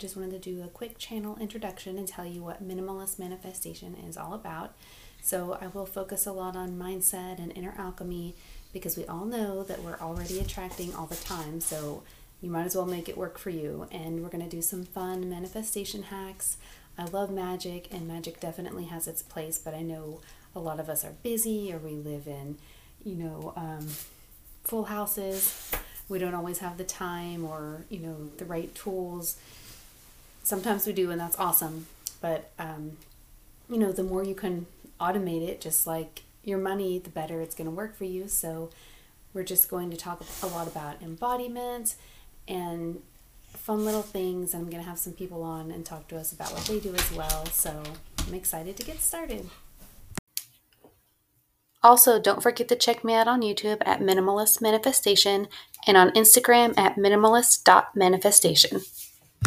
just wanted to do a quick channel introduction and tell you what minimalist manifestation is all about. So, I will focus a lot on mindset and inner alchemy because we all know that we're already attracting all the time. So, you might as well make it work for you. And we're going to do some fun manifestation hacks. I love magic, and magic definitely has its place, but I know a lot of us are busy or we live in, you know, um, full houses. We don't always have the time or, you know, the right tools. Sometimes we do, and that's awesome. But, um, you know, the more you can automate it, just like your money, the better it's going to work for you. So, we're just going to talk a lot about embodiment and fun little things. I'm going to have some people on and talk to us about what they do as well. So I'm excited to get started. Also, don't forget to check me out on YouTube at Minimalist Manifestation and on Instagram at minimalist.manifestation.